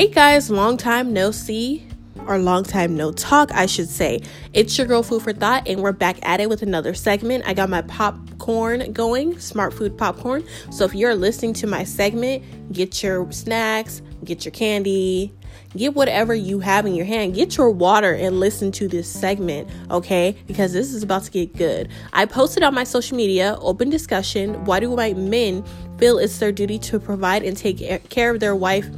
Hey guys, long time no see, or long time no talk, I should say. It's your girl Food for Thought, and we're back at it with another segment. I got my popcorn going, smart food popcorn. So if you're listening to my segment, get your snacks, get your candy, get whatever you have in your hand, get your water, and listen to this segment, okay? Because this is about to get good. I posted on my social media, open discussion. Why do white men feel it's their duty to provide and take care of their wife?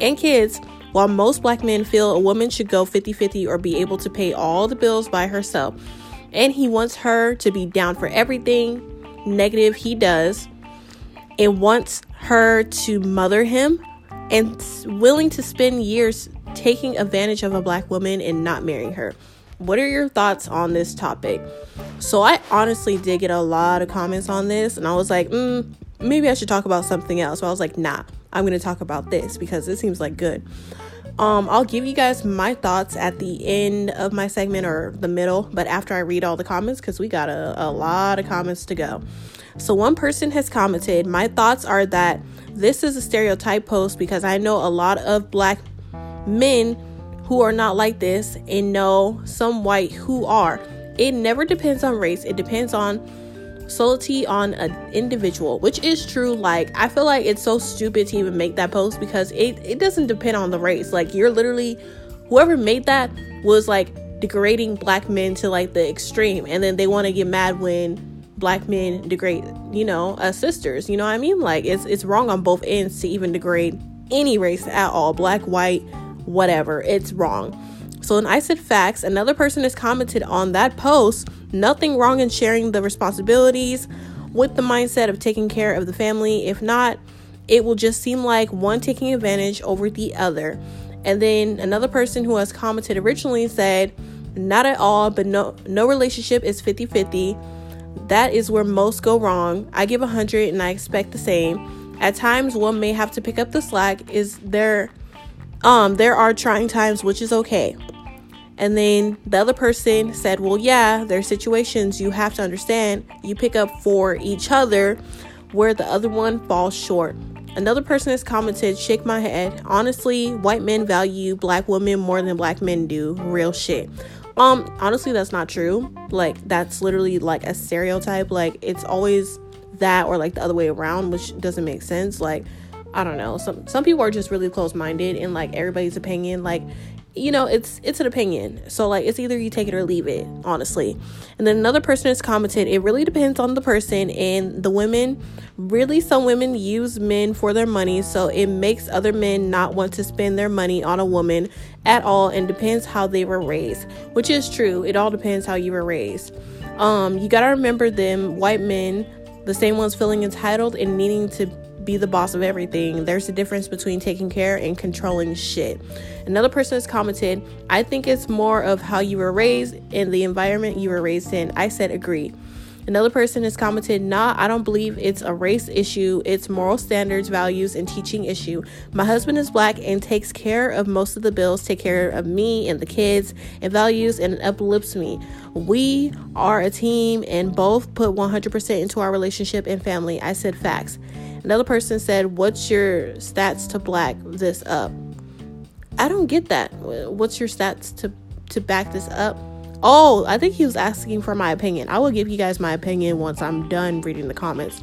And kids, while most black men feel a woman should go 50 50 or be able to pay all the bills by herself. And he wants her to be down for everything negative he does and wants her to mother him and willing to spend years taking advantage of a black woman and not marrying her. What are your thoughts on this topic? So, I honestly did get a lot of comments on this, and I was like, mm, maybe I should talk about something else. So, I was like, nah, I'm going to talk about this because it seems like good. Um, I'll give you guys my thoughts at the end of my segment or the middle, but after I read all the comments because we got a, a lot of comments to go. So, one person has commented, My thoughts are that this is a stereotype post because I know a lot of black men who are not like this and know some white who are. It never depends on race, it depends on solely on an individual, which is true. Like, I feel like it's so stupid to even make that post because it, it doesn't depend on the race. Like, you're literally, whoever made that was like degrading black men to like the extreme. And then they want to get mad when black men degrade, you know, sisters. You know what I mean? Like, it's, it's wrong on both ends to even degrade any race at all black, white, whatever. It's wrong. So, in I Said Facts, another person has commented on that post Nothing wrong in sharing the responsibilities with the mindset of taking care of the family. If not, it will just seem like one taking advantage over the other. And then another person who has commented originally said, Not at all, but no no relationship is 50-50. That is where most go wrong. I give 100 and I expect the same. At times one may have to pick up the slack. Is there um there are trying times which is okay. And then the other person said, Well, yeah, there are situations you have to understand. You pick up for each other where the other one falls short. Another person has commented, Shake my head. Honestly, white men value black women more than black men do. Real shit. Um, honestly, that's not true. Like, that's literally like a stereotype. Like, it's always that or like the other way around, which doesn't make sense. Like, I don't know. Some some people are just really close minded and like everybody's opinion. Like you know it's it's an opinion. So like it's either you take it or leave it honestly. And then another person has commented it really depends on the person and the women. Really some women use men for their money so it makes other men not want to spend their money on a woman at all and depends how they were raised which is true. It all depends how you were raised. Um you got to remember them white men the same ones feeling entitled and needing to be the boss of everything. There's a difference between taking care and controlling shit. Another person has commented, I think it's more of how you were raised and the environment you were raised in. I said, agree. Another person has commented, Nah, I don't believe it's a race issue. It's moral standards, values, and teaching issue. My husband is black and takes care of most of the bills, take care of me and the kids and values, and uplifts me. We are a team and both put 100% into our relationship and family. I said facts. Another person said, What's your stats to black this up? I don't get that. What's your stats to, to back this up? Oh, I think he was asking for my opinion. I will give you guys my opinion once I'm done reading the comments.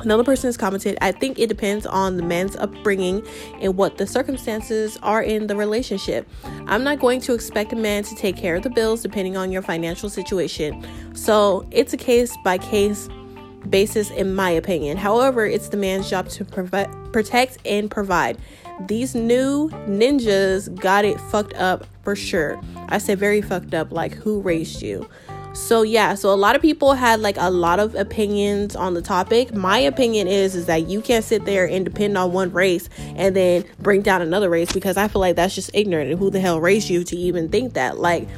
Another person has commented, I think it depends on the man's upbringing and what the circumstances are in the relationship. I'm not going to expect a man to take care of the bills depending on your financial situation. So it's a case by case basis, in my opinion. However, it's the man's job to provi- protect and provide. These new ninjas got it fucked up for sure. I said very fucked up, like who raised you? So yeah, so a lot of people had like a lot of opinions on the topic. My opinion is is that you can't sit there and depend on one race and then bring down another race because I feel like that's just ignorant and who the hell raised you to even think that? Like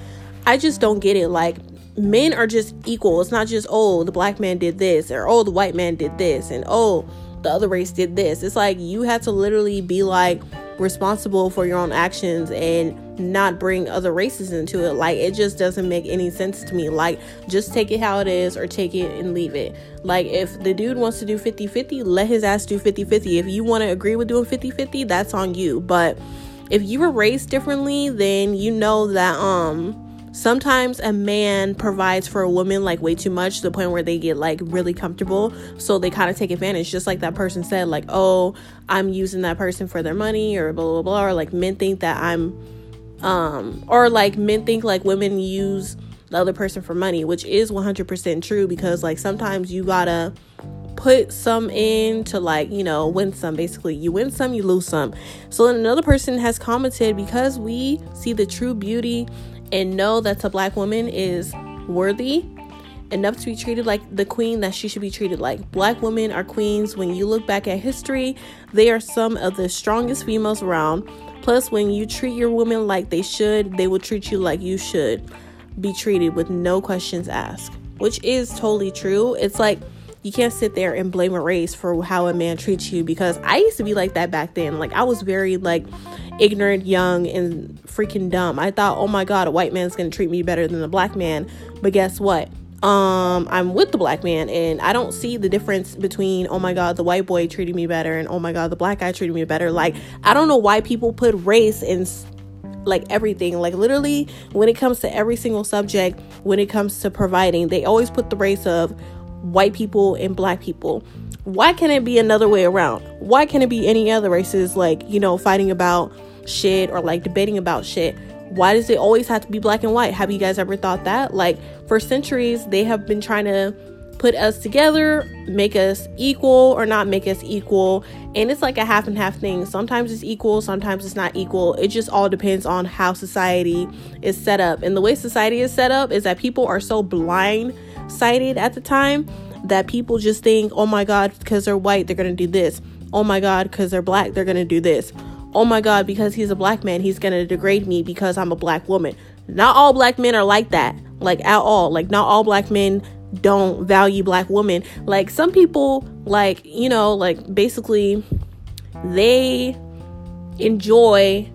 I just don't get it. Like men are just equal. It's not just, oh, the black man did this, or oh, the white man did this, and oh, the other race did this. It's like you have to literally be like responsible for your own actions and not bring other races into it. Like it just doesn't make any sense to me. Like just take it how it is or take it and leave it. Like if the dude wants to do 50-50, let his ass do 50-50. If you want to agree with doing 50-50, that's on you. But if you were raised differently, then you know that um sometimes a man provides for a woman like way too much to the point where they get like really comfortable so they kind of take advantage just like that person said like oh i'm using that person for their money or blah blah blah or like men think that i'm um or like men think like women use the other person for money which is 100% true because like sometimes you gotta put some in to like you know win some basically you win some you lose some so another person has commented because we see the true beauty and know that a black woman is worthy enough to be treated like the queen that she should be treated like. Black women are queens. When you look back at history, they are some of the strongest females around. Plus, when you treat your women like they should, they will treat you like you should be treated with no questions asked, which is totally true. It's like you can't sit there and blame a race for how a man treats you because I used to be like that back then. Like, I was very, like, ignorant, young, and freaking dumb. I thought, oh my god, a white man's gonna treat me better than a black man. But guess what? Um, I'm with the black man, and I don't see the difference between oh my god, the white boy treating me better, and oh my god, the black guy treating me better. Like, I don't know why people put race in like everything like literally when it comes to every single subject when it comes to providing they always put the race of white people and black people why can't it be another way around why can't it be any other races like you know fighting about shit or like debating about shit. Why does it always have to be black and white? Have you guys ever thought that? Like, for centuries, they have been trying to put us together, make us equal or not make us equal. And it's like a half and half thing. Sometimes it's equal, sometimes it's not equal. It just all depends on how society is set up. And the way society is set up is that people are so blind sighted at the time that people just think, oh my God, because they're white, they're going to do this. Oh my God, because they're black, they're going to do this oh my God, because he's a black man, he's going to degrade me because I'm a black woman. Not all black men are like that, like at all. Like, not all black men don't value black women. Like, some people, like, you know, like basically they enjoy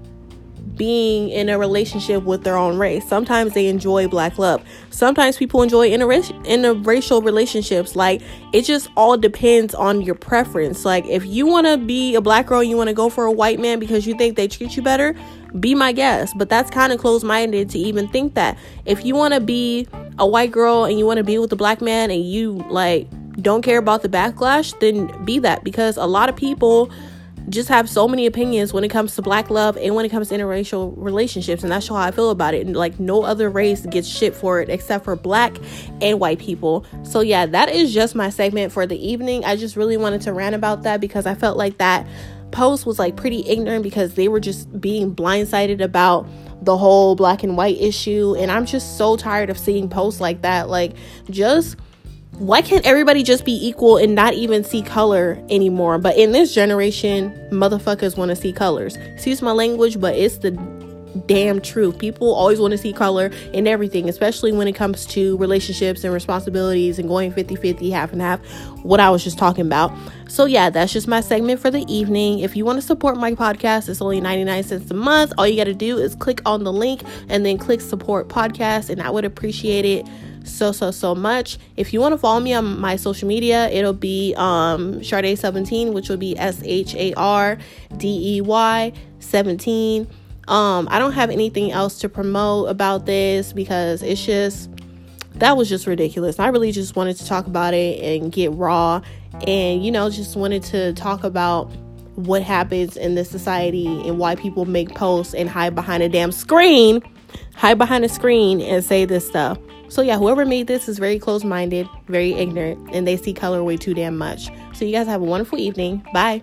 being in a relationship with their own race. Sometimes they enjoy black love. Sometimes people enjoy interracial, interracial relationships. Like it just all depends on your preference. Like if you want to be a black girl, you want to go for a white man because you think they treat you better, be my guest. But that's kind of closed-minded to even think that. If you want to be a white girl and you want to be with a black man and you like don't care about the backlash, then be that because a lot of people just have so many opinions when it comes to black love and when it comes to interracial relationships and that's how i feel about it. And like no other race gets shit for it except for black and white people. So yeah that is just my segment for the evening. I just really wanted to rant about that because i felt like that post was like pretty ignorant because they were just being blindsided about the whole black and white issue. And i'm just so tired of seeing posts like that. Like just why can't everybody just be equal and not even see color anymore? But in this generation, motherfuckers want to see colors. Excuse my language, but it's the damn truth. People always want to see color in everything, especially when it comes to relationships and responsibilities and going 50 50, half and half, what I was just talking about. So, yeah, that's just my segment for the evening. If you want to support my podcast, it's only 99 cents a month. All you got to do is click on the link and then click support podcast, and I would appreciate it so so so much. If you want to follow me on my social media, it'll be um Shardey17, which will be S H A R D E Y 17. Um, I don't have anything else to promote about this because it's just that was just ridiculous. I really just wanted to talk about it and get raw and you know, just wanted to talk about what happens in this society and why people make posts and hide behind a damn screen, hide behind a screen and say this stuff. So, yeah, whoever made this is very close minded, very ignorant, and they see color way too damn much. So, you guys have a wonderful evening. Bye.